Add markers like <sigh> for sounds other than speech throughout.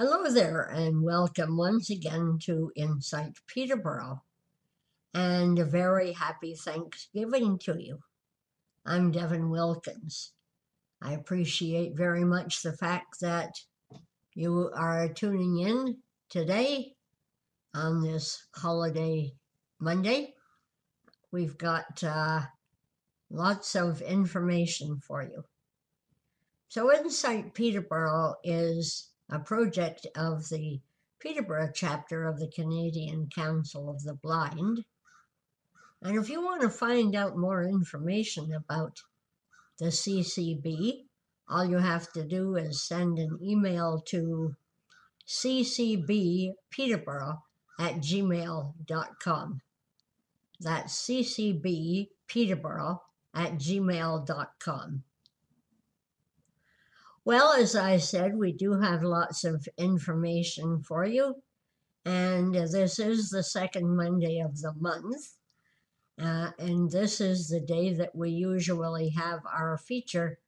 Hello there, and welcome once again to Insight Peterborough. And a very happy Thanksgiving to you. I'm Devin Wilkins. I appreciate very much the fact that you are tuning in today on this holiday Monday. We've got uh, lots of information for you. So, Insight Peterborough is a project of the Peterborough chapter of the Canadian Council of the Blind. And if you want to find out more information about the CCB, all you have to do is send an email to ccbpeterborough at gmail.com. That's ccbpeterborough at gmail.com. Well, as I said, we do have lots of information for you. And this is the second Monday of the month. Uh, and this is the day that we usually have our feature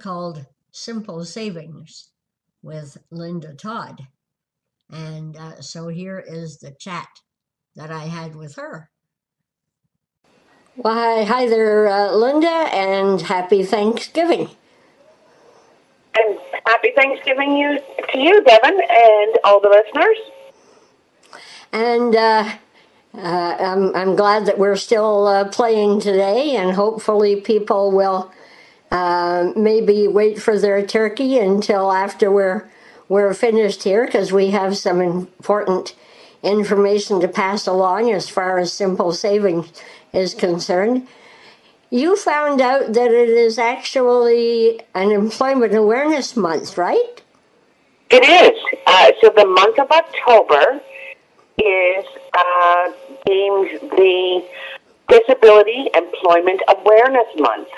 called Simple Savings with Linda Todd. And uh, so here is the chat that I had with her. Why, hi there, uh, Linda, and happy Thanksgiving. Happy Thanksgiving you, to you, Devin, and all the listeners. And uh, uh, I'm, I'm glad that we're still uh, playing today, and hopefully, people will uh, maybe wait for their turkey until after we're, we're finished here because we have some important information to pass along as far as simple saving is concerned you found out that it is actually an employment awareness month, right? It is. Uh, so the month of October is uh, deemed the Disability Employment Awareness Month.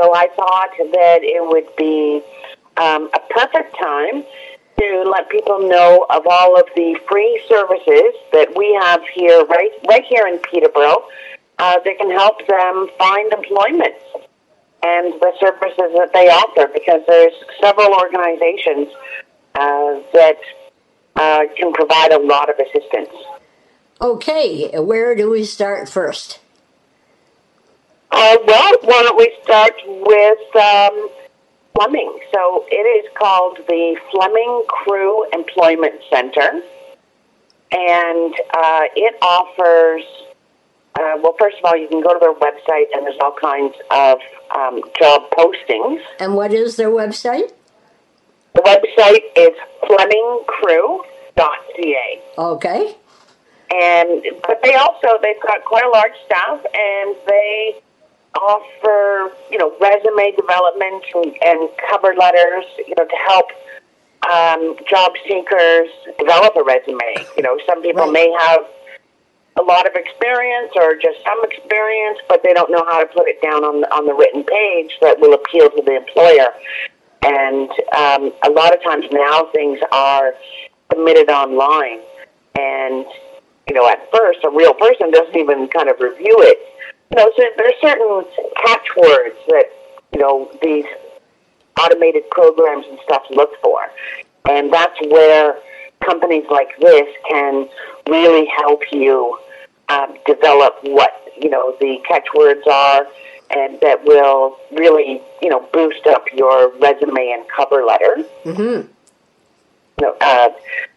So I thought that it would be um, a perfect time to let people know of all of the free services that we have here, right, right here in Peterborough uh, that can help them find employment and the services that they offer because there's several organizations uh, that uh, can provide a lot of assistance. Okay, where do we start first? Uh, well, why don't we start with um, Fleming? So it is called the Fleming Crew Employment Center, and uh, it offers uh, well, first of all, you can go to their website, and there's all kinds of um, job postings. And what is their website? The website is FlemingCrew.ca. Okay. And but they also they've got quite a large staff, and they offer you know resume development and, and cover letters, you know, to help um, job seekers develop a resume. You know, some people right. may have a lot of experience or just some experience, but they don't know how to put it down on the, on the written page that will appeal to the employer. And um, a lot of times now things are submitted online, and you know at first a real person doesn't even kind of review it. You know, so there's certain catchwords that you know these automated programs and stuff look for, and that's where companies like this can really help you um, develop what you know the catchwords are, and that will really you know boost up your resume and cover letter. Mm-hmm. You know, uh,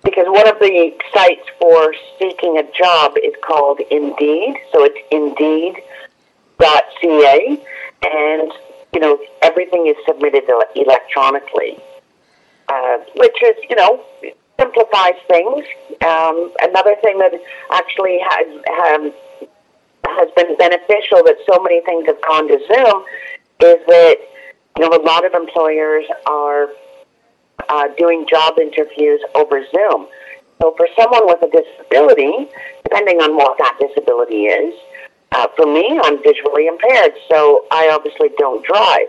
because one of the sites for seeking a job is called Indeed, so it's Indeed.ca, and you know everything is submitted electronically, uh, which is you know simplifies things. Um, another thing that actually has um, has been beneficial that so many things have gone to Zoom is that you know a lot of employers are uh, doing job interviews over Zoom. So for someone with a disability, depending on what that disability is, uh, for me, I'm visually impaired, so I obviously don't drive.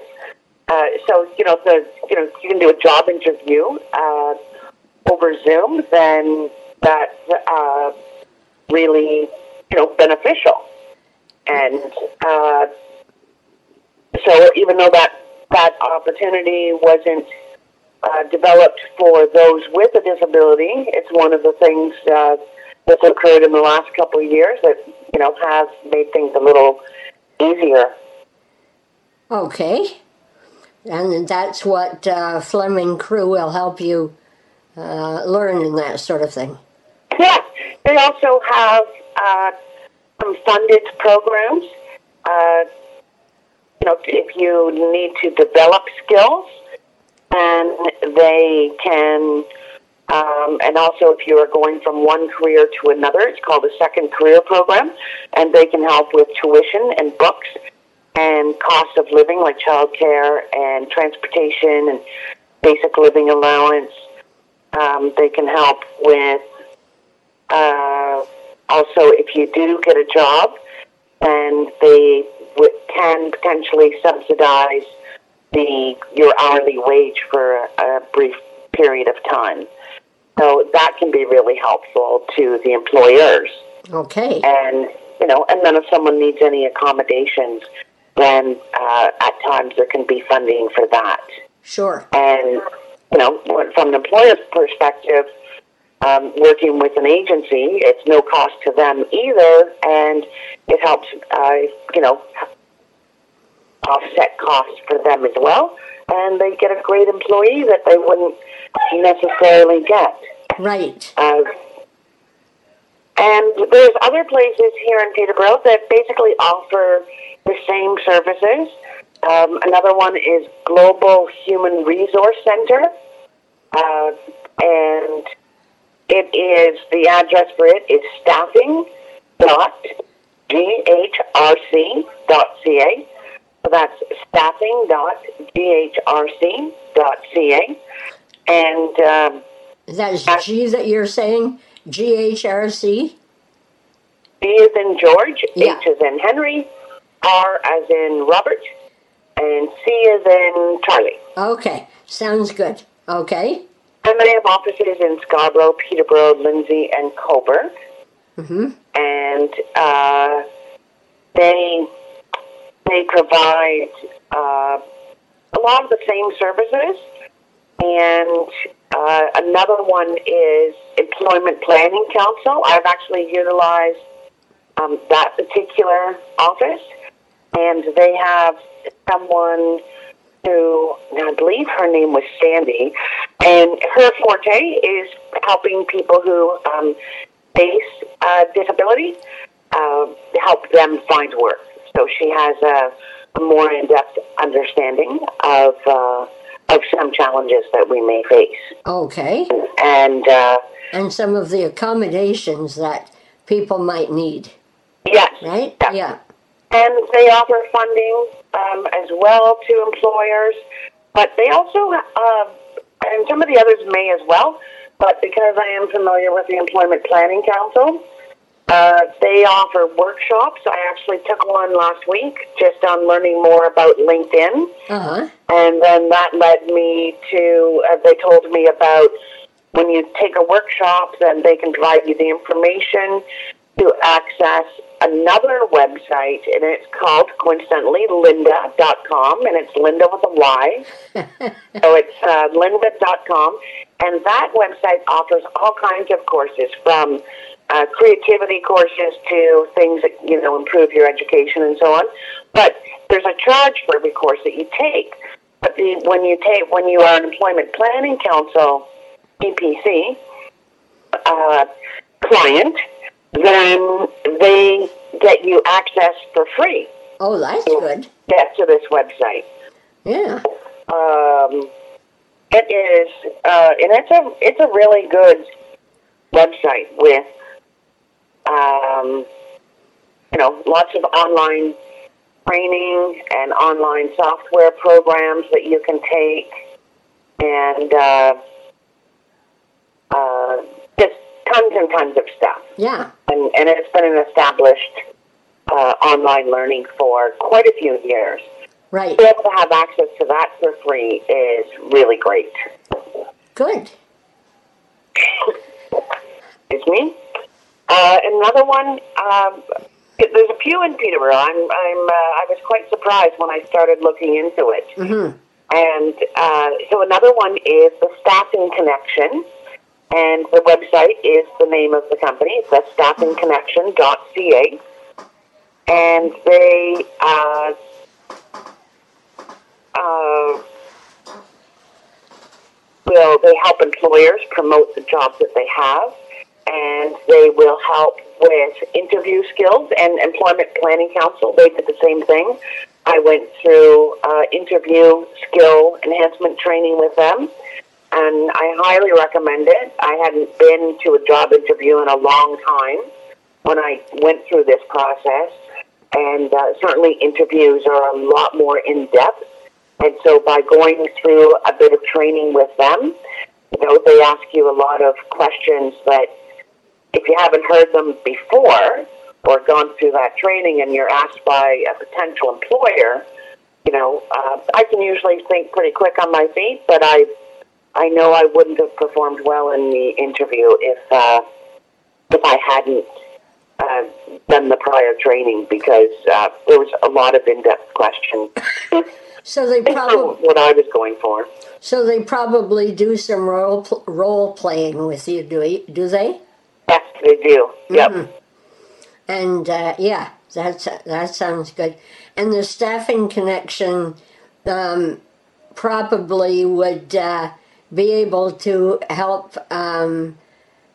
Uh, so you know the you know you can do a job interview uh, over Zoom, then that's uh, really you know beneficial. And uh, so, even though that that opportunity wasn't uh, developed for those with a disability. It's one of the things uh, that's occurred in the last couple of years that you know have made things a little easier. Okay. And that's what uh, Fleming Crew will help you uh, learn and that sort of thing. Yeah, they also have uh, some funded programs. Uh, you know, if you need to develop skills, and they can, um, and also if you are going from one career to another, it's called a second career program, and they can help with tuition and books and cost of living like childcare and transportation and basic living allowance. Um, they can help with uh, also if you do get a job, and they w- can potentially subsidize the your hourly wage for a, a brief period of time. So that can be really helpful to the employers. Okay. And you know, and then if someone needs any accommodations, then uh, at times there can be funding for that. Sure. And you know, from an employer's perspective, um, working with an agency, it's no cost to them either, and it helps, uh, you know, offset costs for them as well. And they get a great employee that they wouldn't necessarily get. Right. Uh, and there's other places here in Peterborough that basically offer the same services. Um, another one is Global Human Resource Center, uh, and it is the address for it is staffing dot ghrc.ca. So that's staffing dot ghrc.ca. And um, That's G that you're saying? GHRC? B is in George, Yeah. H is in Henry, R as in Robert, and C is in Charlie. Okay. Sounds good. Okay. And they have offices in Scarborough, Peterborough, Lindsay, and Cobourg. Mm-hmm. And uh, they they provide uh, a lot of the same services. And uh, another one is Employment Planning Council. I've actually utilized um, that particular office, and they have someone who I believe her name was Sandy, and her forte is helping people who um, face uh, disability uh, help them find work. So she has a, a more in-depth understanding of uh, of some challenges that we may face, Okay. and uh, And some of the accommodations that people might need, yes, right? Yeah. Yeah. And they offer funding um, as well to employers, but they also, uh, and some of the others may as well, but because I am familiar with the Employment Planning Council, uh, they offer workshops. I actually took one last week just on learning more about LinkedIn, Uh-huh. and then that led me to, uh, they told me about when you take a workshop, then they can provide you the information to access another website, and it's called, coincidentally, lynda.com, and it's Linda with a Y. <laughs> so it's uh, lynda.com, and that website offers all kinds of courses from uh, creativity courses to things that, you know, improve your education and so on. But there's a charge for every course that you take. But the, when you take, when you are an Employment Planning Council, EPC, uh, client, then they get you access for free. Oh, that's good. Get to this website. Yeah. Um, it is, uh, and it's a it's a really good website with, um, you know, lots of online training and online software programs that you can take, and uh, tons and tons of stuff. Yeah. And, and it's been an established uh, online learning for quite a few years. Right. To be able to have access to that for free is really great. Good. Excuse me. Uh, another one. Um, there's a few in Peterborough. I'm. I'm. Uh, I was quite surprised when I started looking into it. Mm-hmm. And uh, so another one is the Staffing Connection. And the website is the name of the company. It's the staffingconnection.ca. And they uh, uh, will they help employers promote the jobs that they have, and they will help with interview skills and employment planning council. They did the same thing. I went through uh, interview skill enhancement training with them, and I highly recommend it. I hadn't been to a job interview in a long time when I went through this process, and uh, certainly interviews are a lot more in depth and so by going through a bit of training with them, you know, they ask you a lot of questions that if you haven't heard them before or gone through that training and you're asked by a potential employer, you know, uh, I can usually think pretty quick on my feet, but I, I know I wouldn't have performed well in the interview if, uh, if I hadn't uh, done the prior training because uh, there was a lot of in-depth questions. So they probably what I was going for. so they probably do some role pl- role playing with you, do you, do they? Yes, they do. Yep. Mm-hmm. And uh, yeah, that's that sounds good. And the staffing connection um, probably would uh, be able to help um,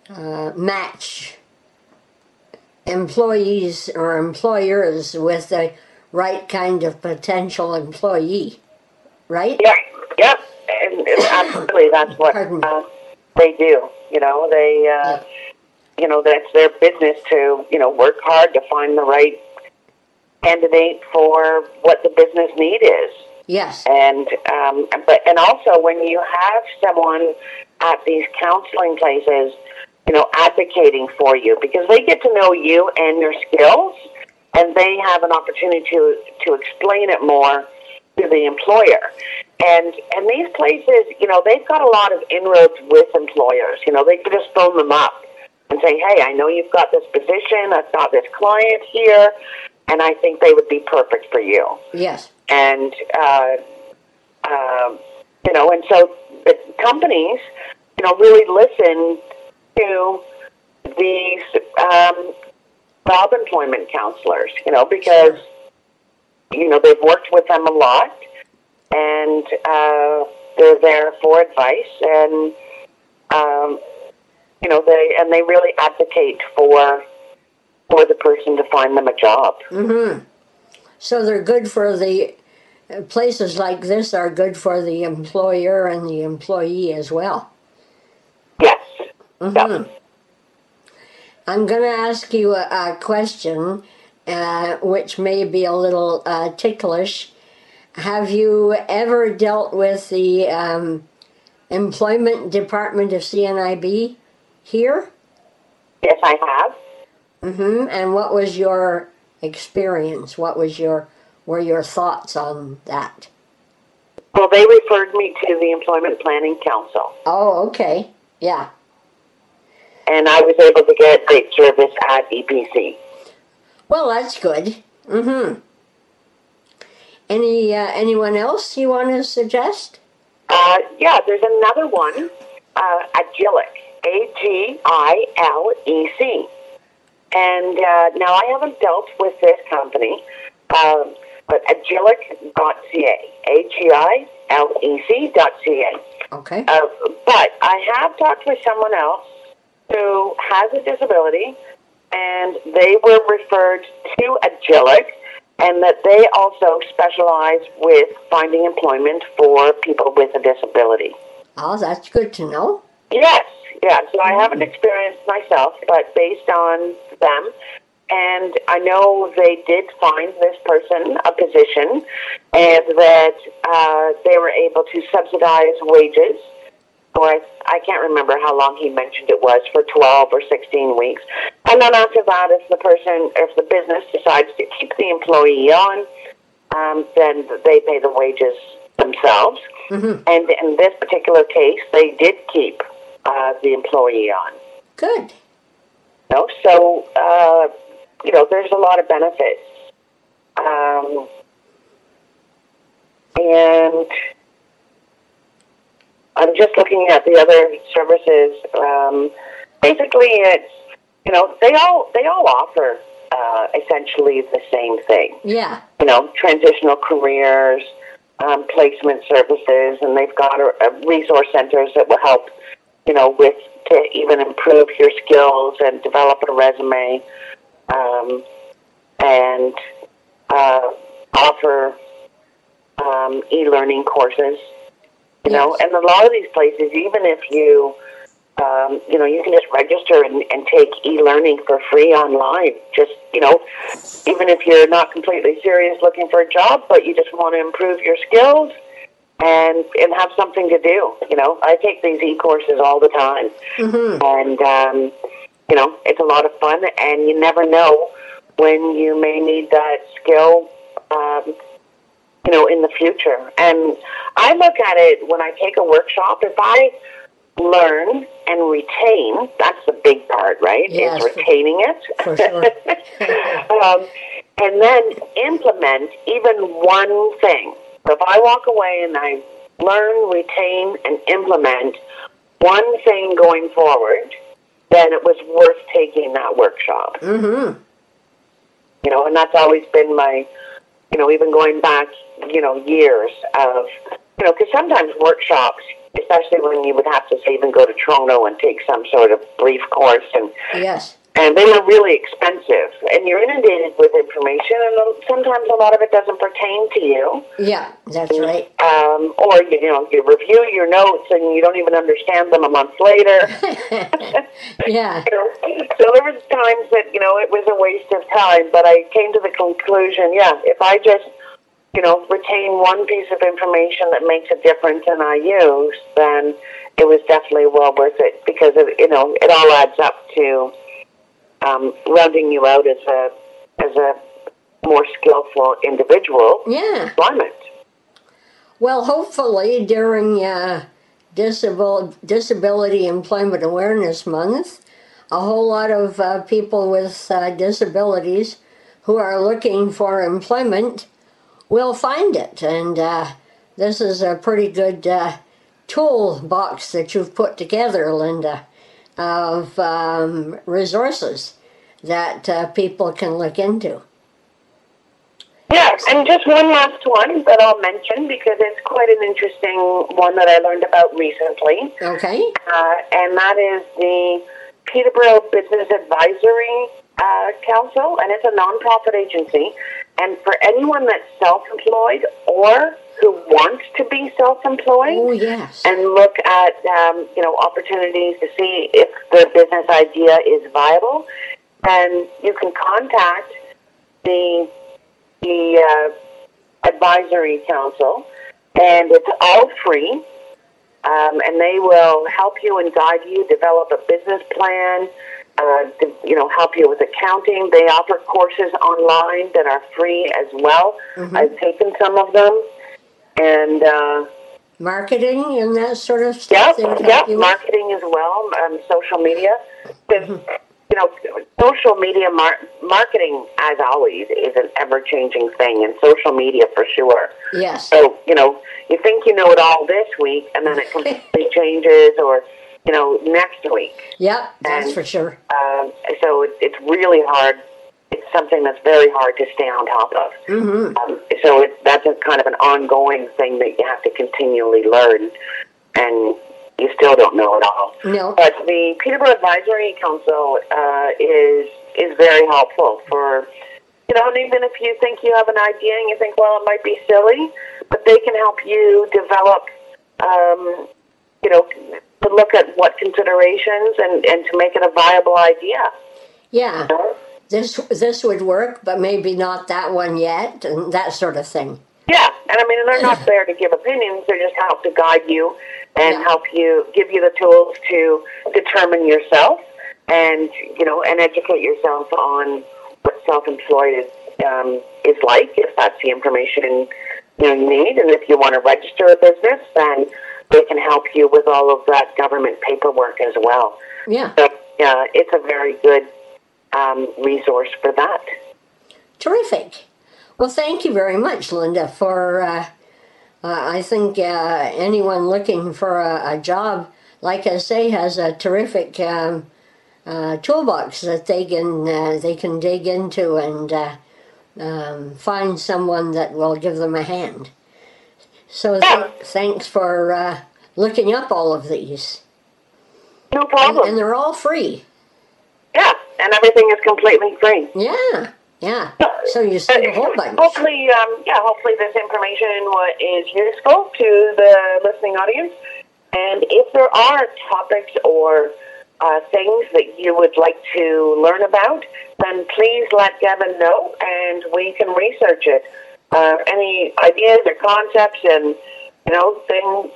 uh, match employees or employers with the right kind of potential employee, right? Yeah, yeah, and, and <coughs> absolutely, that's what uh, they do. You know, they, uh, Yeah. you know, that's their business to, you know, work hard to find the right candidate for what the business need is. Yes. And um, but and also when you have someone at these counseling places, you know, advocating for you because they get to know you and your skills, and they have an opportunity to to explain it more to the employer. And and these places, you know, they've got a lot of inroads with employers. You know, they could just phone them up and say, "Hey, I know you've got this position. I've got this client here, and I think they would be perfect for you." Yes. And uh, um, you know, and so companies, you know, really listen to these um, job employment counselors, you know, because you know they've worked with them a lot, and uh, they're there for advice, and um, you know they and they really advocate for for the person to find them a job. Mm-hmm. So they're good for the uh, places like this are good for the employer and the employee as well. Yes. Mhm. I'm going to ask you a, a question, uh, which may be a little uh, ticklish. Have you ever dealt with the um, employment department of CNIB here? Yes, I have. Mm-hmm. And what was your experience? What was your were your thoughts on that? Well, they referred me to the Employment Planning Council, Oh, okay. Yeah. and I was able to get great service at EPC. Well, that's good. Mm-hmm. Any uh, anyone else you want to suggest? Uh, yeah, there's another one, uh, Agilec, A G I L E C. And uh, now I haven't dealt with this company, um, but agilec.ca, A G I L E C.ca. Okay. Uh, but I have talked with someone else who has a disability, and they were referred to Agilec, and that they also specialize with finding employment for people with a disability. Oh, that's good to know. Yes, yeah. So I haven't experienced myself, but based on them, and I know they did find this person a position, and that uh, they were able to subsidize wages. Or I, I can't remember how long he mentioned it was for 12 or 16 weeks. And then after that, if the person, if the business decides to keep the employee on, um, then they pay the wages themselves. Mm-hmm. And in this particular case, they did keep uh, the employee on. Good. Know? So, uh, you know, there's a lot of benefits. Um, and I'm just looking at the other services. Um, basically, it's you know they all they all offer uh, essentially the same thing. Yeah. You know, transitional careers, um, placement services, and they've got a, a resource centers that will help. You know, with to even improve your skills and develop a resume, um, and uh, offer um, e-learning courses. You know, and a lot of these places, even if you, um, you know, you can just register and, and take e-learning for free online. Just you know, even if you're not completely serious looking for a job, but you just want to improve your skills and and have something to do. You know, I take these e-courses all the time, Mm-hmm. and um, you know, it's a lot of fun, and you never know when you may need that skill. Um, you know, in the future. And I look at it when I take a workshop, if I learn and retain, that's the big part, right? Yes. Is retaining it. For sure. <laughs> um, and then implement even one thing. So if I walk away and I learn, retain, and implement one thing going forward, then it was worth taking that workshop Mm-hmm. you know, and that's always been my, you know, even going back, you know, years of, you know, because sometimes workshops, especially when you would have to say even go to Toronto and take some sort of brief course, and Yes. And they were really expensive, and you're inundated with information, and sometimes a lot of it doesn't pertain to you, Yeah, that's right. um, or you, you know, you review your notes and you don't even understand them a month later. <laughs> <laughs> yeah. You know, so there was times that you know it was a waste of time, but I came to the conclusion, yeah, if I just you know retain one piece of information that makes a difference and I use, then it was definitely well worth it because it, you know it all adds up to um, rounding you out as a as a more skillful individual. Yeah. Employment. Well, hopefully during uh, Disabil- Disability Employment Awareness Month, a whole lot of uh, people with uh, disabilities who are looking for employment will find it. And uh, this is a pretty good uh, toolbox that you've put together, Linda, of um, resources that uh, people can look into. Yeah, and just one last one that I'll mention because it's quite an interesting one that I learned about recently, Okay? uh, and that is the Peterborough Business Advisory uh, Council, and it's a nonprofit agency. And for anyone that's self-employed or who wants to be self-employed, Oh, yes. and look at um, you know opportunities to see if their business idea is viable, then you can contact the the uh, advisory council, and it's all free. Um, and they will help you and guide you develop a business plan. Uh, to, you know, help you with accounting. They offer courses online that are free as well. Mhm. I've taken some of them, and uh, Marketing and that sort of stuff. would yep, marketing as well, um, social media. 'Cause, you know, social media mar- marketing, as always, is an ever-changing thing, and social media for sure. Yes. So, you know, you think you know it all this week, and then it <laughs> completely changes, or you know, next week. Yep, that's And- for sure. Um, so it, it's really hard. Something that's very hard to stay on top of. hmm Um, so it, that's a kind of an ongoing thing that you have to continually learn, and you still don't know it all. No. But the Peterborough Advisory Council uh, is is very helpful for you know, and even if you think you have an idea and you think, well, it might be silly, but they can help you develop, um, you know, to look at what considerations and, and to make it a viable idea. Yeah. you know? This this would work, but maybe not that one yet, and that sort of thing. Yeah, and I mean, they're not there to give opinions. They just help to guide you and Yeah. help you, give you the tools to determine yourself, and you know, and educate yourself on what self-employed is, um, is like. If that's the information you, need, and if you want to register a business, then they can help you with all of that government paperwork as well. Yeah. So, uh, it's a very good um, resource for that. Terrific. Well, thank you very much, Linda, for uh, Uh, I think uh, anyone looking for a, a, job, like I say, has a terrific um, uh, toolbox that they can uh, they can dig into and uh, um, find someone that will give them a hand. So th- thanks for uh, looking up all of these. No problem. And, and they're all free. And everything is completely free. Yeah. Yeah. So you see a whole bunch. Hopefully, um, yeah. Hopefully, this information is useful to the listening audience. And if there are topics or uh, things that you would like to learn about, then please let Devin know, and we can research it. Uh, any ideas or concepts, and you know, things.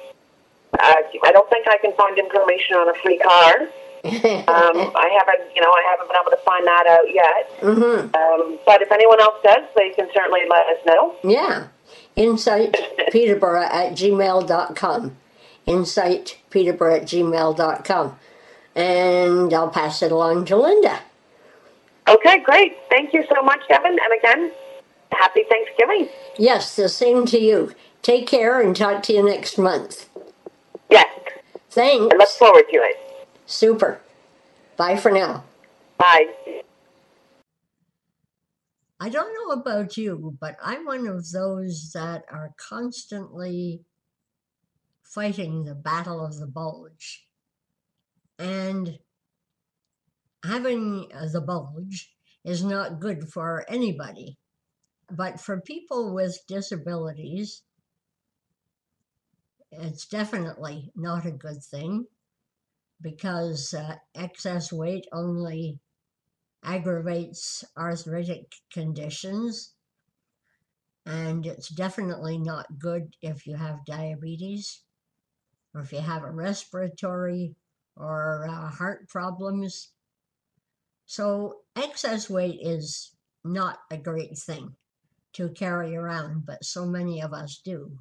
Uh, I don't think I can find information on a free car um, <laughs> I haven't, you know, I haven't been able to find that out yet. Mm-hmm. Um, but if anyone else does, they can certainly let us know. Yeah. Insight Peterborough at gmail.com. Insight Peterborough at gmail.com. And I'll pass it along to Linda. Okay, great. Thank you so much, Devin. And again, happy Thanksgiving. Yes, the same to you. Take care and talk to you next month. Yes. Thanks. I look forward to it. Super. Bye for now. Bye. I don't know about you, but I'm one of those that are constantly fighting the battle of the bulge. And having the bulge is not good for anybody. But for people with disabilities, it's definitely not a good thing because uh, excess weight only aggravates arthritic conditions. And it's definitely not good if you have diabetes or if you have a respiratory or uh, heart problems. So, excess weight is not a great thing to carry around, but so many of us do.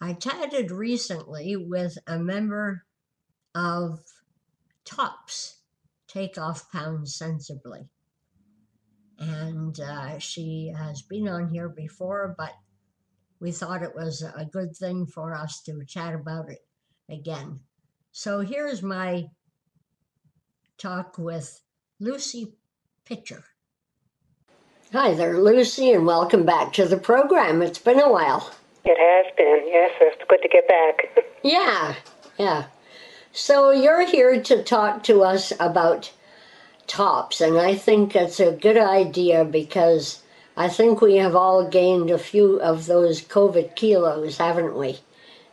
I chatted recently with a member of tops take off pounds sensibly. And uh, she has been on here before, but we thought it was a good thing for us to chat about it again. So here's my talk with Lucy Pitcher. Hi there, Lucy, and welcome back to the program. It's been a while. It has been, yes. It's good to get back. <laughs> yeah, yeah. So you're here to talk to us about tops, and I think it's a good idea because I think we have all gained a few of those COVID kilos, haven't we?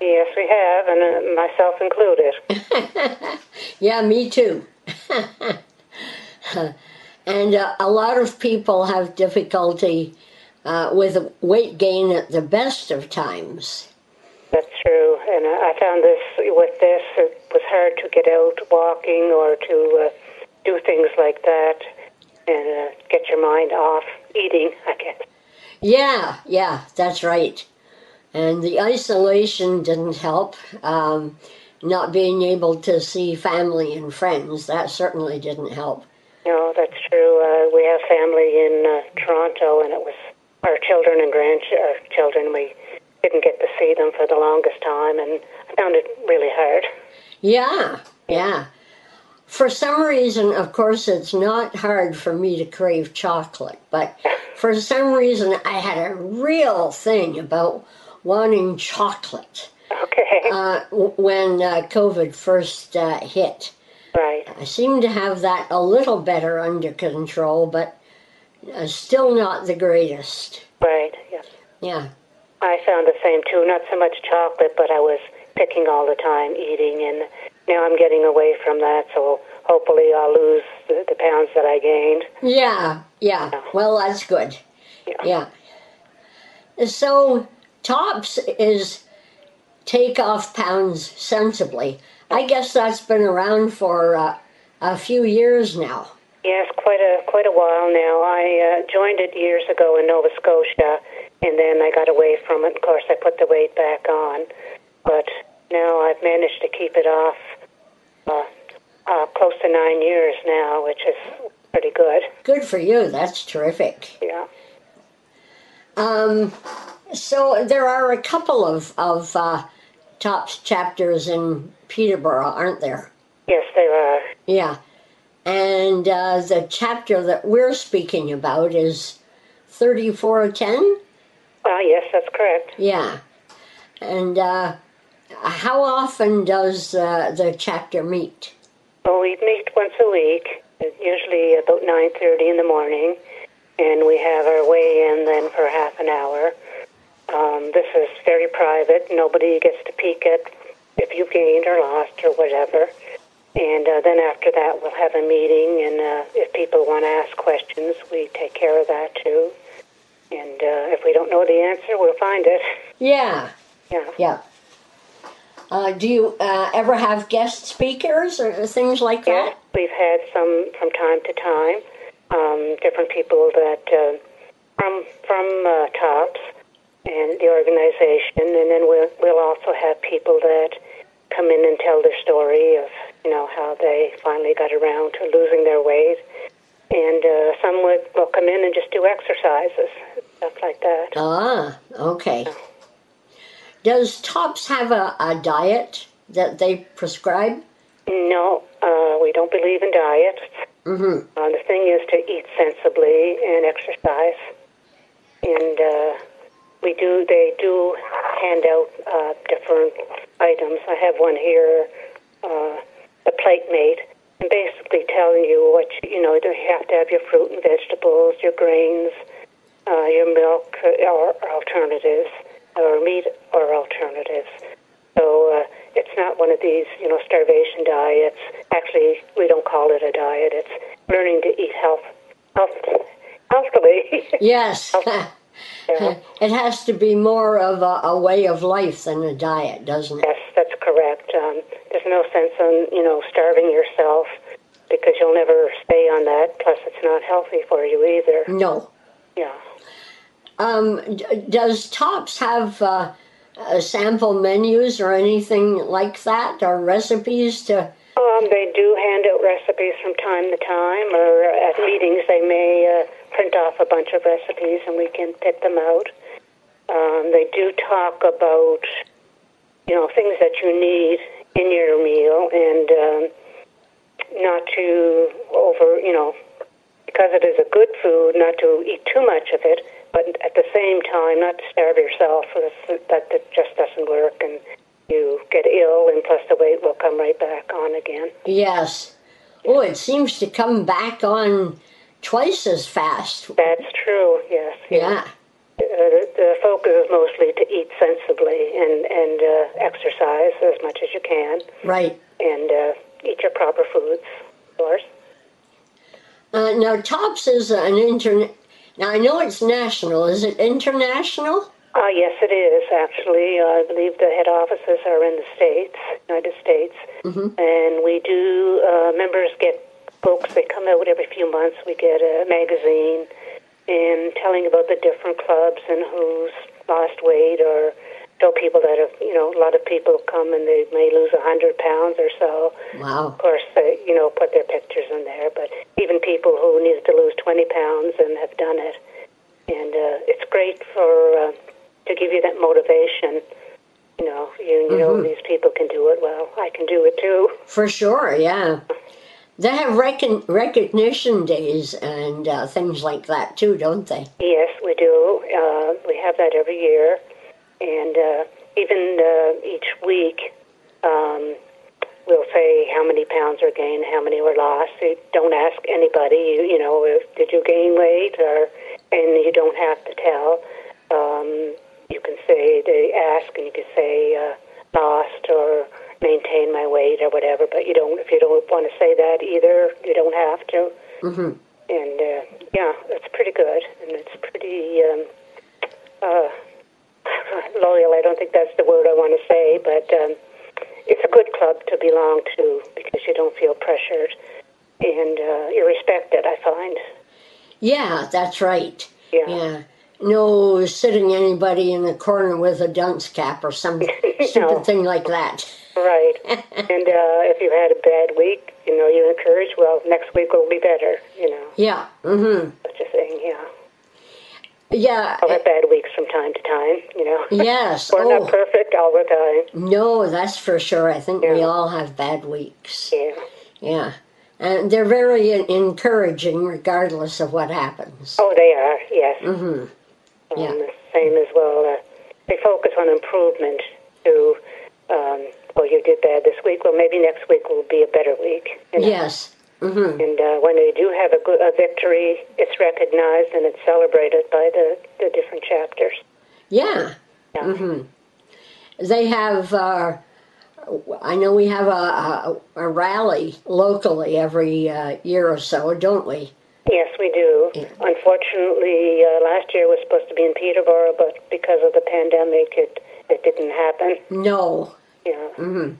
Yes, we have, and uh, myself included. <laughs> yeah, me too. <laughs> and uh, a lot of people have difficulty uh, with weight gain at the best of times. That's true, and I found this with this. It was hard to get out walking or to uh, do things like that and uh, get your mind off eating. I guess. Yeah, yeah, that's right. And the isolation didn't help. Um, not being able to see family and friends that certainly didn't help. No, that's true. Uh, we have family in uh, Toronto, and it was our children and grandchildren. We didn't get to see them for the longest time, and I found it really hard. Yeah, yeah. For some reason, of course, it's not hard for me to crave chocolate, but for some reason, I had a real thing about wanting chocolate. Okay. Uh, when uh, COVID first uh, hit. Right. I seem to have that a little better under control, but uh, still not the greatest. Right, yeah. Yeah. I found the same too. Not so much chocolate, but I was picking all the time, eating, and now I'm getting away from that. So hopefully, I'll lose the, the pounds that I gained. Yeah, yeah. Well, that's good. Yeah. yeah. So tops is take off pounds sensibly. I guess that's been around for uh, a few years now. Yes, quite a quite a while now. I uh, joined it years ago in Nova Scotia and then I got away from it. Of course, I put the weight back on, but now I've managed to keep it off uh, uh, close to nine years now, which is pretty good. Good for you. That's terrific. Yeah. Um, So there are a couple of of uh, TOPS chapters in Peterborough, aren't there? Yes, there are. Yeah, and uh, the chapter that we're speaking about is thirty four ten. Ah, yes, that's correct. Yeah, and uh, how often does uh, the chapter meet? Well, we meet once a week, usually about nine thirty in the morning, and we have our weigh in then for half an hour. Um, this is very private. Nobody gets to peek at if you gained or lost or whatever. And uh, then after that, we'll have a meeting, and uh, if people want to ask questions, we take care of that too. And uh, if we don't know the answer, we'll find it. Yeah, Yeah. yeah. Uh, do you uh, ever have guest speakers or things like Yeah, that? we've had some from time to time. Um, different people that uh, from from uh, Tops and the organization, and then we'll we'll also have people that come in and tell their story of you know how they finally got around to losing their weight, and uh, some would will come in and just do exercises, stuff like that. Ah, okay. Does TOPS have a, a diet that they prescribe? No, uh, we don't believe in diets. Mm-hmm. Uh, the thing is to eat sensibly and exercise. And uh, we do, they do hand out uh, different items. I have one here, uh, a plate mate, and basically telling you what you, you know. You have to have your fruit and vegetables, your grains, uh, your milk, uh, or alternatives, or meat or alternatives. So uh, it's not one of these, you know, starvation diets. Actually, we don't call it a diet. It's learning to eat health, health, healthily. <laughs> Yes. <laughs> Yeah. it has to be more of a, a way of life than a diet, doesn't it? Yes, that's correct. Um, no sense in, you know, starving yourself because you'll never stay on that. Plus, it's not healthy for you either. No. Yeah. Um, d- does Tops have uh, uh, sample menus or anything like that, or recipes to? Um, they do hand out recipes from time to time, or at meetings they may uh, print off a bunch of recipes and we can pick them out. Um, they do talk about, you know, things that you need in your meal and um, not to over, you know, because it is a good food, not to eat too much of it, but at the same time, not to starve yourself. That, that, that just doesn't work and you get ill, and plus the weight will come right back on again. Yes. Oh, it seems to come back on twice as fast. That's true. Yes. Yeah. The, focus is mostly to eat sensibly and and uh, exercise as much as you can, Right. and uh, eat your proper foods, of course. Uh, now, Tops is an internet. Now, I know it's national. Is it international? Uh, yes, it is actually. Uh, I believe the head offices are in the states, United States, Mhm. and we do. Uh, members get books. They come out every few months. We get a magazine and telling about the different clubs and who's lost weight or show people that have you know a lot of people come and they may lose a hundred pounds or so. Wow. Of course, they you know put their pictures in there, but even people who needed to lose twenty pounds and have done it, and uh, it's great for uh, to give you that motivation. You know, you, you know Mhm. these people can do it. Well, I can do it too. For sure, yeah. They have recon- recognition days and uh, things like that too, don't they? Yes, we do. Uh, we have that every year, and uh, even uh, each week, um, we'll say how many pounds are gained, how many were lost. You don't ask anybody. You, you know, if, did you gain weight, or and you don't have to tell. Um, you can say they ask, and you can say uh, lost or maintain my weight or whatever. But you don't if you don't want to say that either. You don't have to hmm and uh, yeah, it's pretty good, and it's pretty um, uh, <laughs> loyal. I don't think that's the word I want to say, but um, it's a good club to belong to because you don't feel pressured and uh, you're respected. I find. Yeah, that's right. Yeah. Yeah. No sitting anybody in the corner with a dunce cap or some <laughs> stupid No. thing like that. Right. <laughs> and uh, if you had a bad week, you know, you're encouraged, Well, next week will be better. You know, Yeah. Mm-hmm. such a thing. Yeah. Yeah. I'll have bad weeks from time to time, you know. Yes. <laughs> We're oh, not perfect all the time. no, that's for sure. I think we all have bad weeks. Yeah. Yeah. And they're very encouraging regardless of what happens. Oh, they are, yes. Mm-hmm. Yeah. Um, the same as well. Uh, they focus on improvement to, um, well, you did bad this week. Well, maybe next week will be a better week. you know. Yes. Mm-hmm. And uh, when they do have a, good, a victory, it's recognized and it's celebrated by the, the different chapters. Yeah. Yeah. Mm-hmm. They have. Uh, I know we have a, a, a rally locally every uh, year or so, don't we? Yes, we do. Yeah. Unfortunately, uh, last year was supposed to be in Peterborough, but because of the pandemic, it, it didn't happen. No. Yeah. Mm-hmm.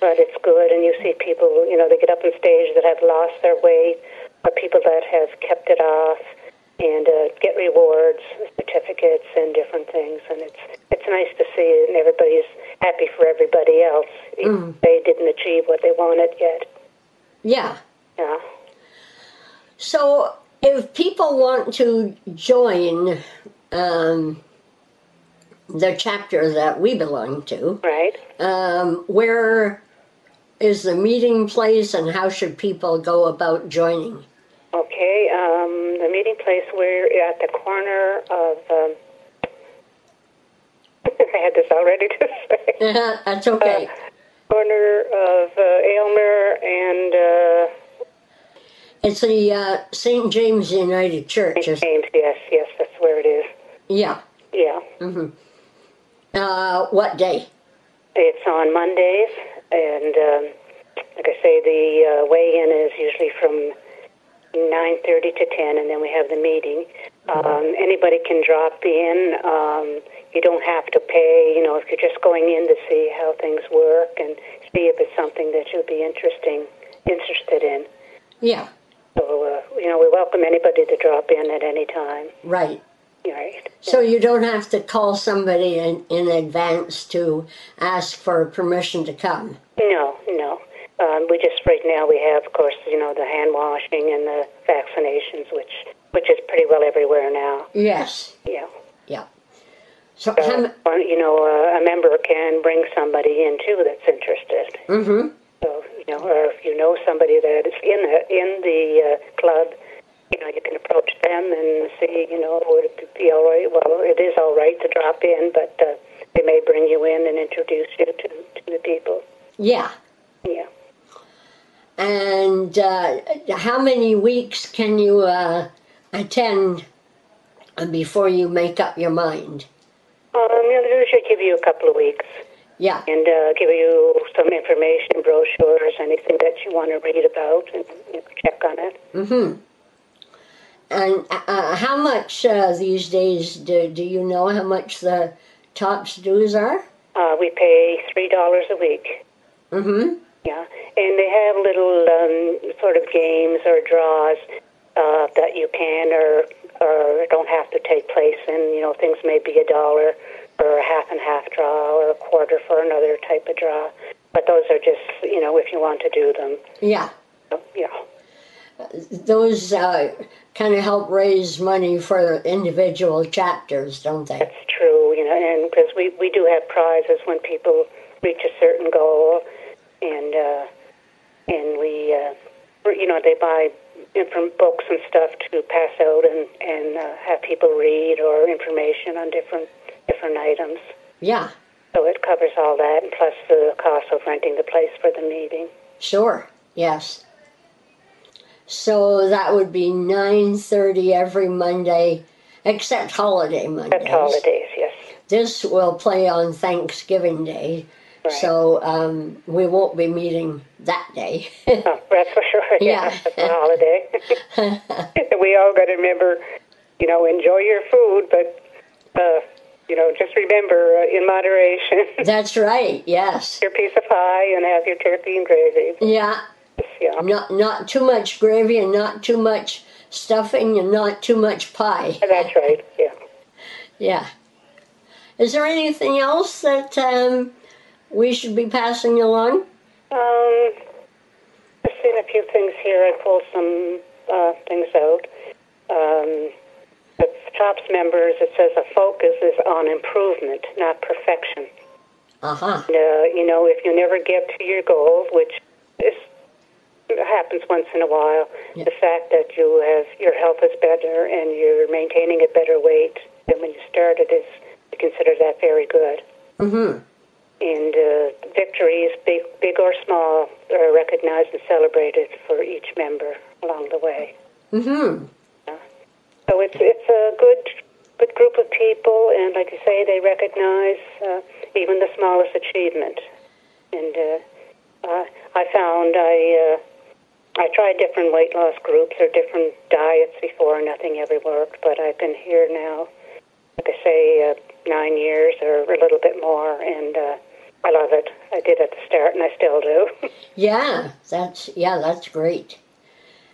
But it's good, and you see people, you know, they get up on stage that have lost their weight, or people that have kept it off, and uh, get rewards, certificates, and different things. And it's it's nice to see it, and everybody's happy for everybody else. if Mhm. They didn't achieve what they wanted yet. Yeah. Yeah. So, if people want to join um, the chapter that we belong to, Right. um, where is the meeting place and how should people go about joining? Okay. Um, the meeting place we're at the corner of. Um, <laughs> I had this all ready to say. That's okay. corner of uh, Aylmer and uh, It's the uh, St. James United Church. St. James. Yes, yes, that's where it is. Yeah. Yeah, hmm Uh, what day? it's on Mondays, and um, like I say, the uh, weigh-in is usually from nine thirty to ten, and then we have the meeting. Um, anybody can drop in. Um, you don't have to pay. You know, if you're just going in to see how things work and see if it's something that you'll be interesting interested in. Yeah. So, uh, you know, we welcome anybody to drop in at any time. Right. Right. So you don't have to call somebody in, in advance to ask for permission to come. No, no. Um, we just right now we have, of course, you know, the hand washing and the vaccinations, which which is pretty well everywhere now. Yes. Yeah. Yeah. So, So, uh, you know, uh, a member can bring somebody in too that's interested. mm-hmm. So, you know, or if you know somebody that is in the in the uh, club, you know, you can approach them and see, you know, would it be all right? Well, it is all right to drop in, but uh, they may bring you in and introduce you to to the people. Yeah. Yeah. And uh, how many weeks can you uh, attend before you make up your mind? Um, you know, they usually give you a couple of weeks Yeah. and uh, give you some information, brochures, anything that you want to read about, and you know, check on it. Mm-hmm. And uh, how much uh, these days do, do you know how much the tops dues are? Uh, we pay three dollars a week. Mm-hmm. Yeah, and they have little um, sort of games or draws uh, that you can or or don't have to take place in. You know, things may be a dollar or a half and half draw or a quarter for another type of draw. But those are just you know if you want to do them. Yeah. Yeah. Those uh, kind of help raise money for individual chapters, don't they? That's true, you know, and because we, we do have prizes when people reach a certain goal, and uh, and we, uh, you know, they buy different books and stuff to pass out and and uh, have people read or information on different different items. Yeah. So it covers all that, and plus the cost of renting the place for the meeting. Sure. Yes. So that would be nine thirty every Monday, except holiday Mondays. That's holidays, yes. This will play on Thanksgiving Day, Right. so um, we won't be meeting that day. Oh, that's for sure. <laughs> Yeah, Yeah. that's a holiday. <laughs> we all got to remember, you know, enjoy your food, but uh, you know, just remember uh, in moderation. <laughs> That's right. Yes. your piece of pie and have your turkey and gravy. Yeah. Yeah, Not not too much gravy and not too much stuffing and not too much pie. that's right. Yeah. Yeah. Is there anything else that um, we should be passing along? Um, I've seen a few things here. I pulled some uh, things out. Um, The TOPS members, it says a focus is on improvement, not perfection. Uh huh. uh, you know, if you never get to your goal, which is happens once in a while, Yeah. the fact that you have your health is better and you're maintaining a better weight than when you started is you consider that very good. Mm-hmm. And uh, victories, big, big or small, are recognized and celebrated for each member along the way. Mm-hmm. So it's it's a good good group of people, and like you say, they recognize uh, even the smallest achievement. And uh, uh, I found I uh, I tried different weight loss groups or different diets before, nothing ever worked. But I've been here now, like I say, uh, nine years or a little bit more, and uh, I love it. I did at the start, and I still do. <laughs> Yeah, that's yeah, that's great.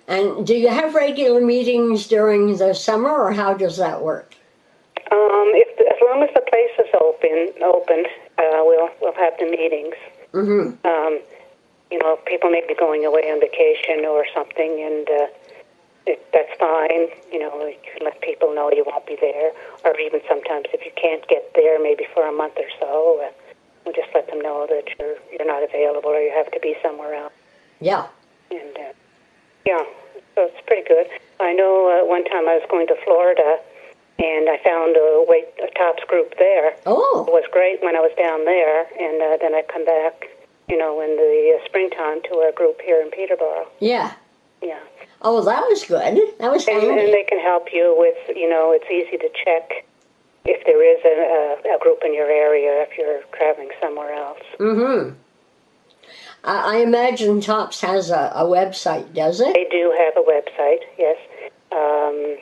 And do you have regular meetings during the summer, or how does that work? um, if as long as the place is open, opened, uh, we'll we'll have the meetings. Mm-hmm. um, you know, people may be going away on vacation or something, and uh, it, that's fine. You know, you can let people know you won't be there, or even sometimes if you can't get there, maybe for a month or so, uh, we'll just let them know that you're you're not available or you have to be somewhere else. Yeah. And uh, yeah, so it's pretty good. I know uh, one time I was going to Florida, and I found a weight a tops group there. Oh, It was great when I was down there, and uh, then I come back, you know, in the uh, springtime to our group here in Peterborough. yeah. Yeah, Oh, that was good. That was and, and they can help you with, you know, it's easy to check if there is a, a, a group in your area if you're traveling somewhere else. Mm-hmm. I, I imagine Tops has a, a website, does it? They do have a website, yes. Um,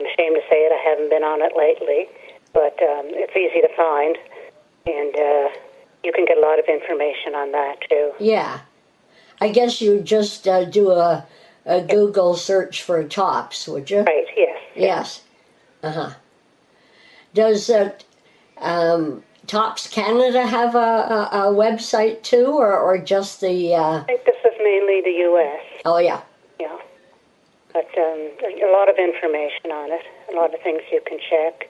I'm ashamed to say it, I haven't been on it lately, but um, it's easy to find, and uh, you can get a lot of information on that too. Yeah. I guess you just uh, do a, a Google search for Tops, would you? Right, yes. Yes. Uh huh. Does uh, um, Tops Canada have a, a, a website too, or, or just the? Uh, I think this is mainly the U.S., oh yeah. yeah. But um, a lot of information on it, a lot of things you can check.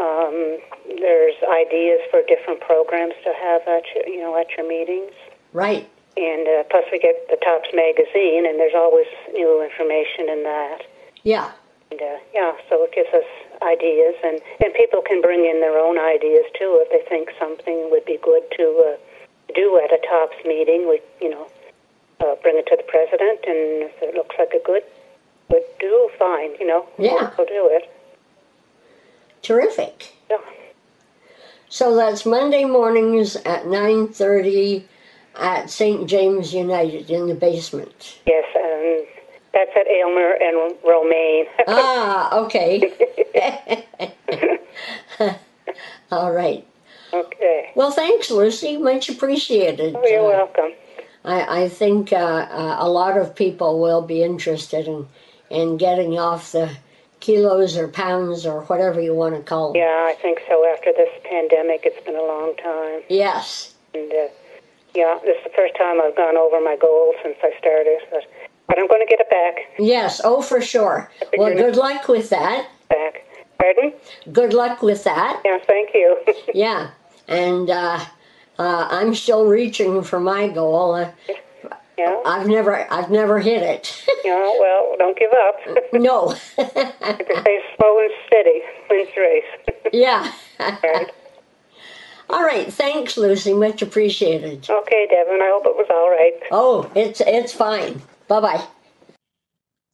Um, there's ideas for different programs to have at your, you know, at your meetings. Right. And uh, plus, we get the Tops magazine, and there's always new information in that. Yeah. And uh, yeah, so it gives us ideas, and, and people can bring in their own ideas too if they think something would be good to uh, do at a TOPS meeting. We, you know, uh, bring it to the president, and if it looks like a good, good do, fine. You know, Yeah. we'll do it. Terrific. Yeah. So that's Monday mornings at nine thirty at St. James United in the basement. Yes, and that's at Aylmer and Romaine. <laughs> ah, okay. <laughs> All right. okay. Well, thanks, Lucy. Much appreciated. Oh, you're Uh, welcome. I, I think uh, uh, a lot of people will be interested in, in getting off the kilos or pounds or whatever you want to call them. Yeah, I think so. After this pandemic, it's been a long time. Yes. And uh, yeah, this is the first time I've gone over my goal since I started. But, but I'm going to get it back. Yes. Oh, for sure. Well, good luck with that. Back. Pardon? Good luck with that. Yeah, thank you. <laughs> Yeah. And uh, uh, I'm still reaching for my goal. Yeah. I've never, I've never hit it. <laughs> Yeah. Well, don't give up. <laughs> no. <laughs> Stay slow and steady. Wins the race. yeah. right. All right. Thanks, Lucy. Much appreciated. Okay, Devon. I hope it was all right. Oh, it's it's fine. Bye bye.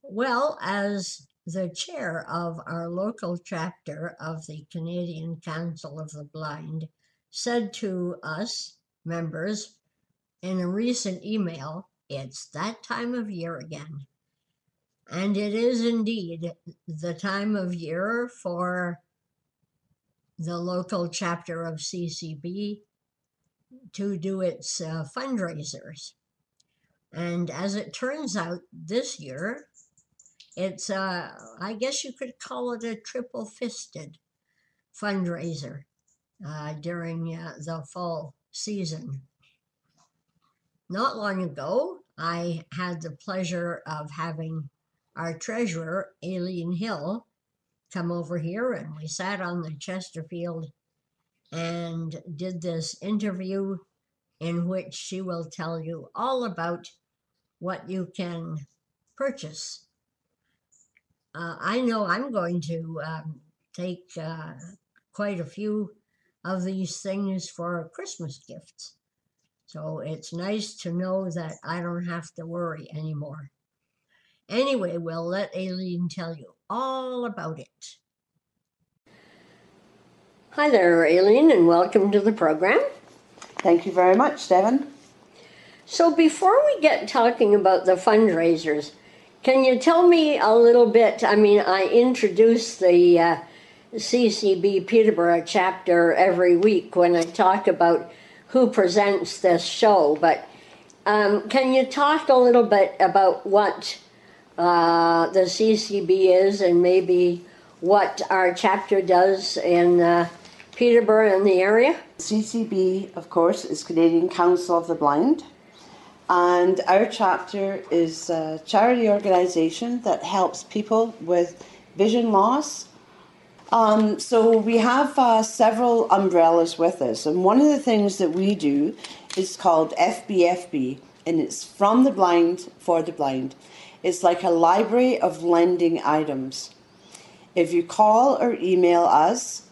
Well, as the chair of our local chapter of the Canadian Council of the Blind said to us members in a recent email, it's that time of year again. And it is indeed the time of year for the local chapter of CCB to do its uh, fundraisers. And as it turns out, this year, it's, uh, I guess you could call it a triple fisted fundraiser uh, during uh, the fall season. Not long ago, I had the pleasure of having our treasurer, Aileen Hill, come over here and we sat on the Chesterfield and did this interview in which she will tell you all about what you can purchase. Uh, I know I'm going to um, take uh, quite a few of these things for Christmas gifts. So it's nice to know that I don't have to worry anymore. Anyway, we'll let Aileen tell you all about it. Hi there, Aileen, and welcome to the program. Thank you very much, Devon. So, before we get talking about the fundraisers, can you tell me a little bit? I mean, I introduce the uh, CCB Peterborough chapter every week when I talk about who presents this show, but um, can you talk a little bit about what uh, the CCB is and maybe what our chapter does in uh, Peterborough and the area? CCB, of course, is Canadian Council of the Blind, and our chapter is a charity organisation that helps people with vision loss. Um, so we have uh, several umbrellas with us, and one of the things that we do is called FBFB, and it's from the blind for the blind. It's like a library of lending items. If you call or email us,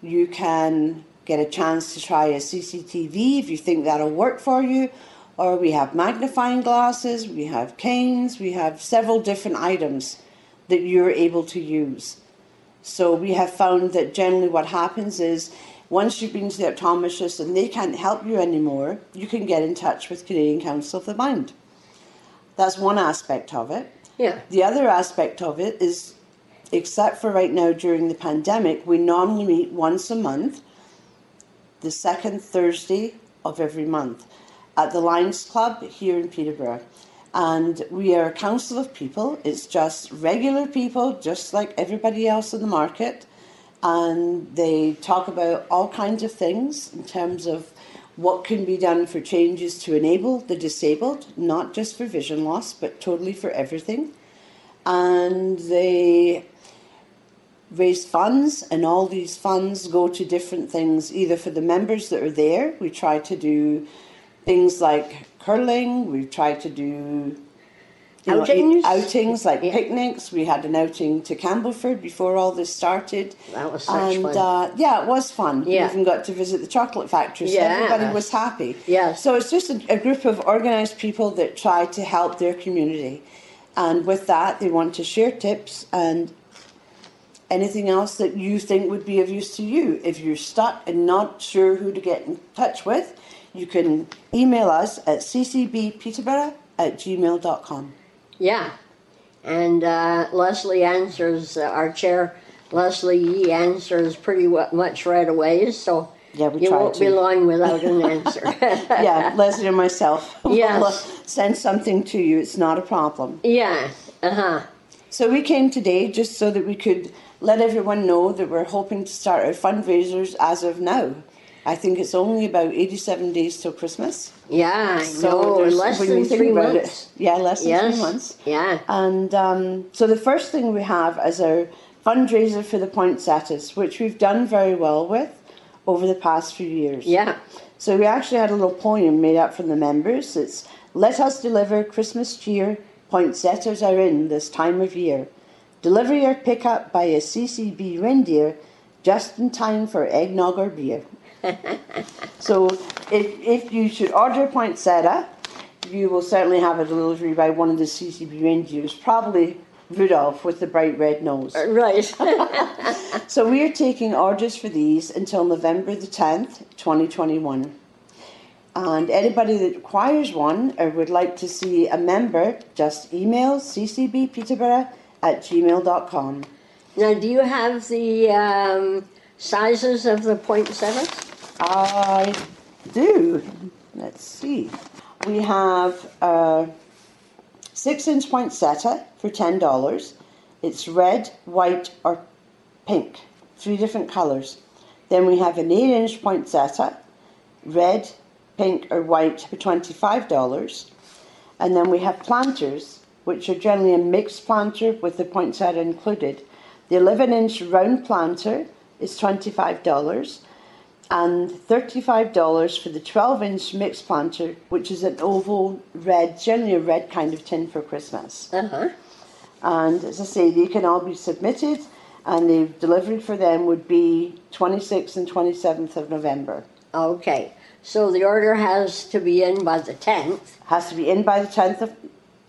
you can get a chance to try a CCTV if you think that'll work for you. Or we have magnifying glasses, we have canes, we have several different items that you're able to use. So we have found that generally what happens is once you've been to the optometrist and they can't help you anymore, you can get in touch with Canadian Council of the Blind. That's one aspect of it. Yeah. The other aspect of it is, except for right now during the pandemic, we normally meet once a month, the second Thursday of every month, at the Lions Club here in Peterborough. And we are a council of people. It's just regular people, just like everybody else in the market. And they talk about all kinds of things in terms of what can be done for changes to enable the disabled, not just for vision loss, but totally for everything. And they raise funds, and all these funds go to different things, either for the members that are there. We try to do things like curling, we've tried to do you know, Outings? outings like Yeah. picnics. We had an outing to Campbellford before all this started. That was such and fun. Uh, yeah, it was fun. Yeah. We even got to visit the chocolate factory, so Yeah. everybody was happy. Yes. So it's just a, a group of organised people that try to help their community, and with that, they want to share tips and anything else that you think would be of use to you. If you're stuck and not sure who to get in touch with, you can email us at ccbpeterborough at gmail.com. Yeah. And uh, Leslie answers, uh, our chair, Leslie Yee answers pretty much right away, so Yeah, we you won't to. be long without an answer. <laughs> yeah, Leslie and myself <laughs> Yes. will uh, send something to you. It's not a problem. yeah. Uh huh. So we came today just so that we could let everyone know that we're hoping to start our fundraisers as of now. I think it's only about 87 days till Christmas. Yeah, So know. Less than three months. It, yeah, less than Yes. three months. Yeah. And um, so the first thing we have is our fundraiser for the poinsettias, which we've done very well with over the past few years. Yeah. So we actually had a little poem made up from the members. It's Let us deliver Christmas cheer, poinsettias are in this time of year. Deliver or pick up by a CCB reindeer just in time for eggnog or beer. So if, if you should order a poinsettia, you will certainly have a delivery by one of the CCB reindeers, probably Rudolph with the bright red nose. Right. <laughs> <laughs> So we are taking orders for these until November the 10th, 2021. And anybody that requires one or would like to see a member, just email ccbpeterborough at gmail.com. now, do you have the um, sizes of the poinsettias? I do. Let's see. We have a six inch poinsettia for $10. It's red, white, or pink, three different colours. Then we have an eight inch poinsettia, red, pink, or white for $25. And then we have planters, which are generally a mixed planter with the poinsettia included. The 11 inch round planter is $25 and $35 for the 12 inch mixed planter, which is an oval red, generally a red kind of tin for Christmas. Uh huh. And as I say, they can all be submitted, and the delivery for them would be 26th and 27th of November. Okay. So the order has to be in by the 10th. Has to be in by the 10th of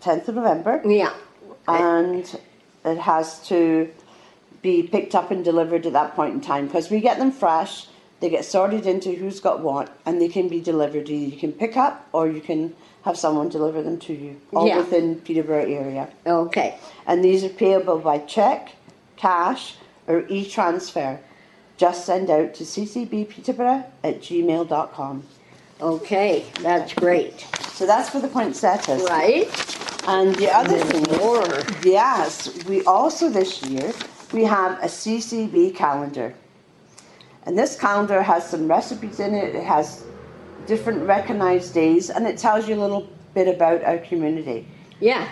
10th of November, Yeah. and it has to be picked up and delivered at that point in time because we get them fresh. They get sorted into who's got what, and they can be delivered. Either you can pick up or you can have someone deliver them to you, all Yeah. within Peterborough area. Okay. and these are payable by cheque, cash, or e transfer. Just send out to ccbpeterborough at gmail.com. Okay. That's great. So that's for the poinsettias. Right? And the other thing, More. yes, we also this year we have a CCB calendar. And this calendar has some recipes in it. It has different recognized days, and it tells you a little bit about our community. Yeah.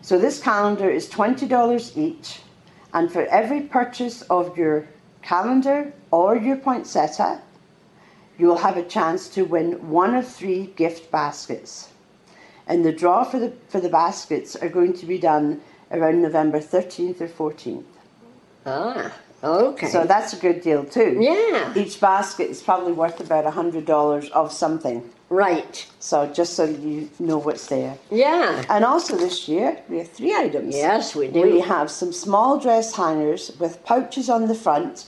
So this calendar is $20 each, and for every purchase of your calendar or your poinsettia, you will have a chance to win one of three gift baskets. And the draw for the for the baskets are going to be done around November 13th or 14th. Ah. Okay. So that's a good deal too. yeah. Each basket is probably worth about a $100 of something. Right. So just so you know what's there. Yeah. And also this year, we have three items. Yes, we do. We have some small dress hangers with pouches on the front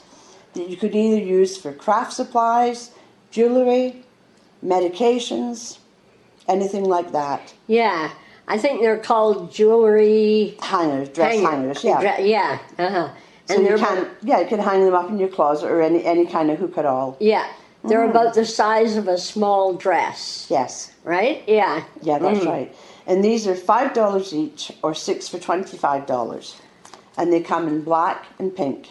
that you could either use for craft supplies, jewellery, medications, anything like that. Yeah. I think they're called jewelry Hangers, dress hanger- hangers, yeah. Dre- yeah. Uh-huh. So And you can, yeah, you can hang them up in your closet or any, any kind of hook at all. yeah. They're Mm. about the size of a small dress. Yes, Right? Yeah. yeah, that's Mm. right. And these are five dollars each, or six for twenty-five dollars, and they come in black and pink.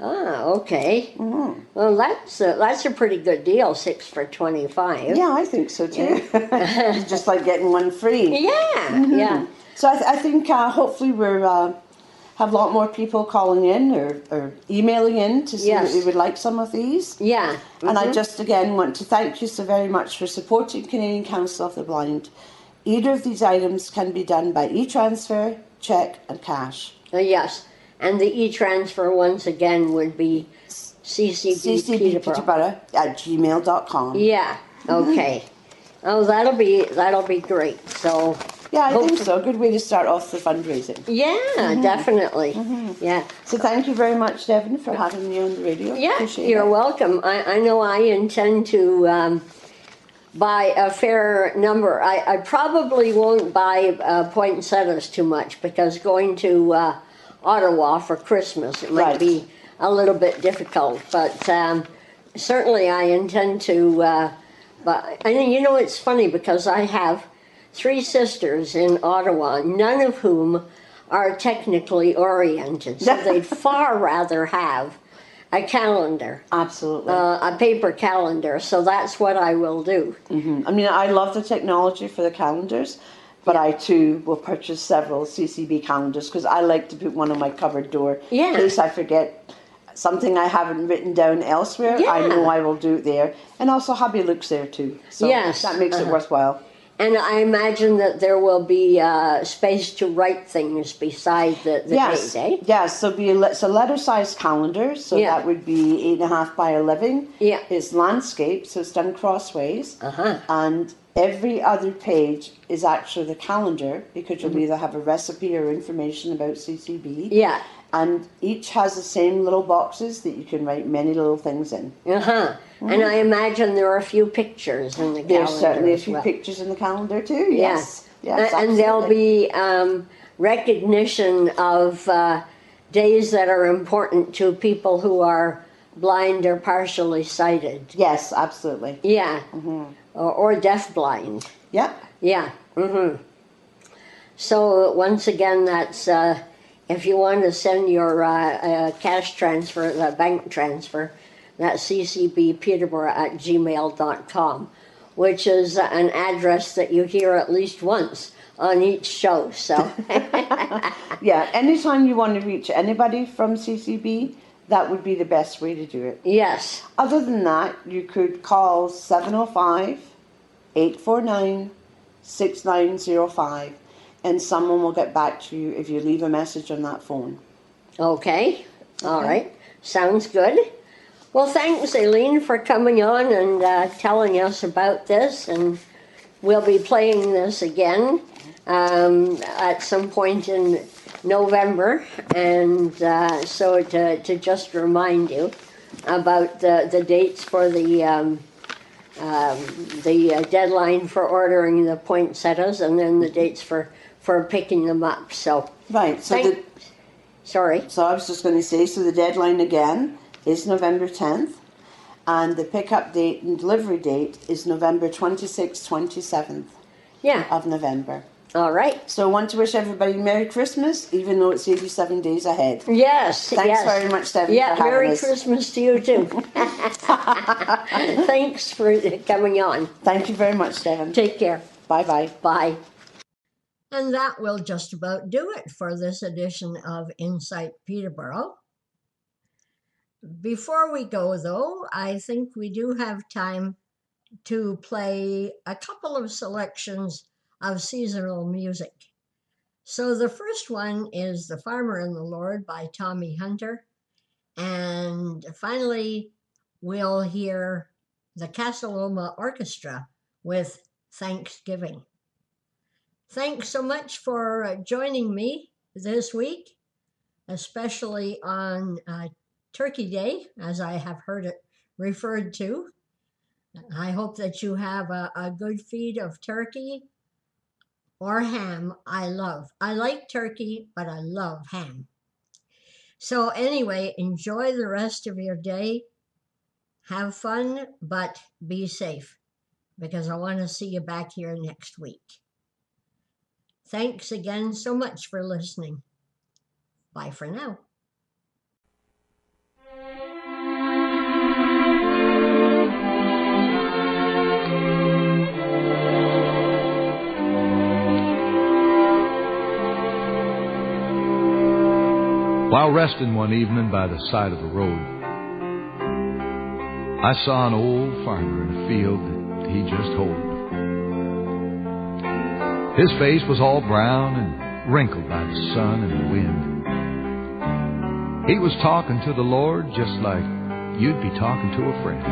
Ah, okay. Mm-hmm. Well, that's a, that's a pretty good deal. Six for twenty-five. Yeah, I think so too. it's <laughs> just like getting one free. Yeah. Mm-hmm. Yeah. So I, th- I think uh, hopefully we're uh, have a lot more people calling in or, or emailing in to say Yes. that they would like some of these. Yeah. And Mm-hmm. I just again want to thank you so very much for supporting Canadian Council of the Blind. Either of these items can be done by e-transfer, cheque, and cash. Uh, yes. And the e-transfer once again would be CCB, Peterborough. ccbpeterborough at gmail.com. Yeah. Mm-hmm. <laughs> Okay. Oh, that'll be that'll be great. So Yeah, I think so. A good way to start off the fundraising. yeah, Mm-hmm. definitely. Yeah. So thank you very much, Devon, for having me on the radio. Yeah, Appreciate you're it. welcome. I, I know I intend to um, buy a fair number. I, I probably won't buy uh, poinsettias too much because going to uh, Ottawa for Christmas it might Right. be a little bit difficult. But um, certainly I intend to. Uh, but and you know it's funny because I have three sisters in Ottawa, none of whom are technically oriented, so <laughs> they'd far rather have a calendar, Absolutely. uh, a paper calendar. So that's what I will do. I mean, I love the technology for the calendars, but I too will purchase several CCB calendars because I like to put one on my cupboard door Yeah. in case I forget something I haven't written down elsewhere. I know I will do it there, and also hobby looks there too. So Yes, that makes it uh-huh. worthwhile. And I imagine that there will be uh, space to write things beside the, the Yes, date, eh? yes. So be a, le- it's a letter-sized calendar. So Yeah. that would be eight and a half by eleven. Yeah. It's landscape, so it's done crossways. Uh-huh. And every other page is actually the calendar because you'll either have a recipe or information about CCB. Mm-hmm. Yeah. And each has the same little boxes that you can write many little things in. Uh huh. And I imagine there are a few pictures in the Mm-hmm. There's calendar. certainly a as few well. pictures in the calendar too. Yes. Yes. A- and there'll absolutely. be um, recognition of uh, days that are important to people who are blind or partially sighted. Yes, absolutely. Yeah. Mm-hmm. Or, or deafblind. Yep. Yeah. Mm-hmm. So once again, that's uh, if you want to send your uh, uh, cash transfer, the bank transfer, that's ccbpeterborough at gmail.com, which is an address that you hear at least once on each show. So, <laughs> Yeah, anytime you want to reach anybody from CCB, that would be the best way to do it. yes, Other than that, you could call 705 849 6905 and someone will get back to you if you leave a message on that phone. okay, all right, sounds good. Well, thanks, Aileen, for coming on and uh, telling us about this. And we'll be playing this again um, at some point in November. And uh, so to, to just remind you about the, the dates for the um, um, the uh, deadline for ordering the poinsettias and then the dates for, for picking them up. So, Right, so thank, the, sorry. so I was just going to say so the deadline again is November 10th and the pickup date and delivery date is November 26th, 27th Yeah, of November. all right. So I want to wish everybody Merry Christmas even though it's 87 days ahead. Yes, Thanks yes. very much, Debbie, Yeah, Merry us. Christmas to you too. <laughs> <laughs> Thanks for coming on. Thank you very much, Devon. Take care. Bye bye. Bye. And that will just about do it for this edition of Insight Peterborough. Before we go, though, I think we do have time to play a couple of selections of seasonal music. So the first one is The Farmer and the Lord by Tommy Hunter. And finally, we'll hear the Casa Loma Orchestra with Thanksgiving. Thanks so much for joining me this week, especially on uh, Turkey Day, as I have heard it referred to. I hope that you have a, a good feed of turkey or ham. I love. I like turkey, but I love ham. So, anyway, enjoy the rest of your day. Have fun, but be safe because I want to see you back here next week. Thanks again so much for listening. Bye for now. While resting one evening by the side of the road, I saw an old farmer in a field that he just hoed. His face was all brown and wrinkled by the sun and the wind. He was talking to the Lord just like you'd be talking to a friend.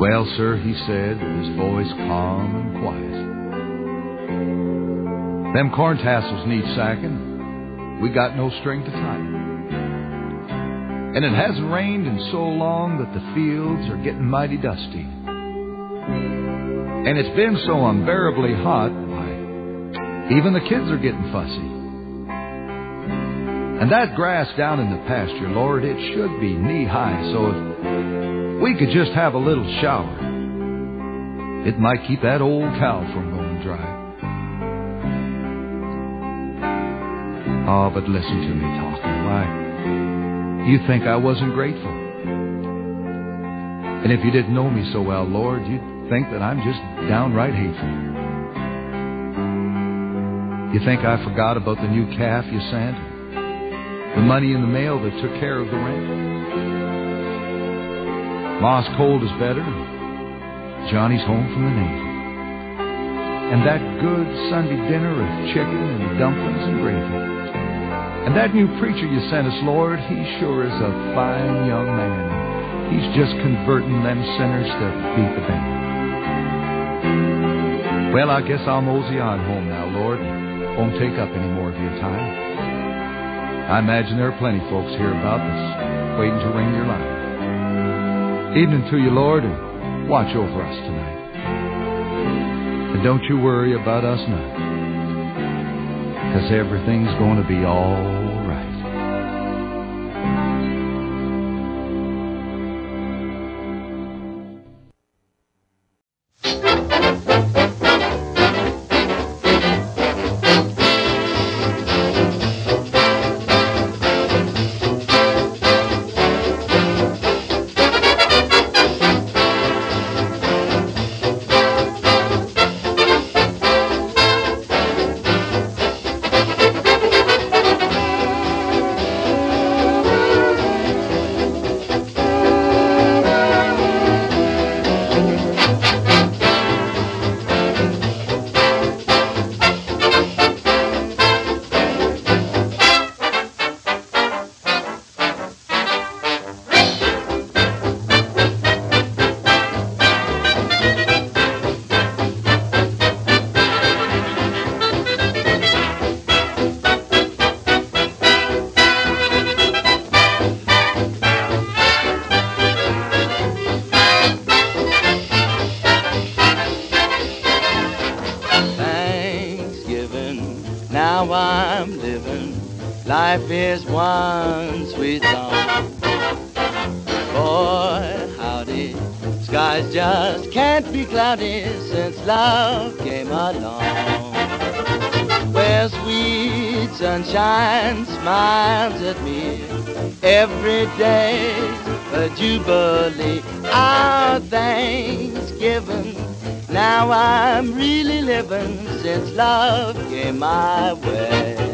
Well, sir, he said, his voice calm and quiet. Them corn tassels need sacking. We got no string to tie. And it hasn't rained in so long that the fields are getting mighty dusty. And it's been so unbearably hot, why, even the kids are getting fussy. And that grass down in the pasture, Lord, it should be knee high, so if we could just have a little shower, it might keep that old cow from going dry. Mm. Oh, but listen to me talking. Why, you think I wasn't grateful. And if you didn't know me so well, Lord, you'd think that I'm just downright hateful. You think I forgot about the new calf you sent? The money in the mail that took care of the rent? Ma's cold is better. Johnny's home from the Navy. And that good Sunday dinner of chicken and dumplings and gravy. And that new preacher you sent us, Lord, he sure is a fine young man. He's just converting them sinners to beat the band. Well, I guess I'll mosey on home now, Lord. Won't take up any more of your time. I imagine there are plenty folks here about this, waiting to ring your line. Evening to you, Lord, and watch over us tonight. And don't you worry about us now because everything's going to be all Now I'm living, life is one sweet song. Boy, howdy, skies just can't be cloudy since love came along. Where sweet sunshine smiles at me every day's a jubilee. Our Thanksgiving, now I'm really living since love came my way.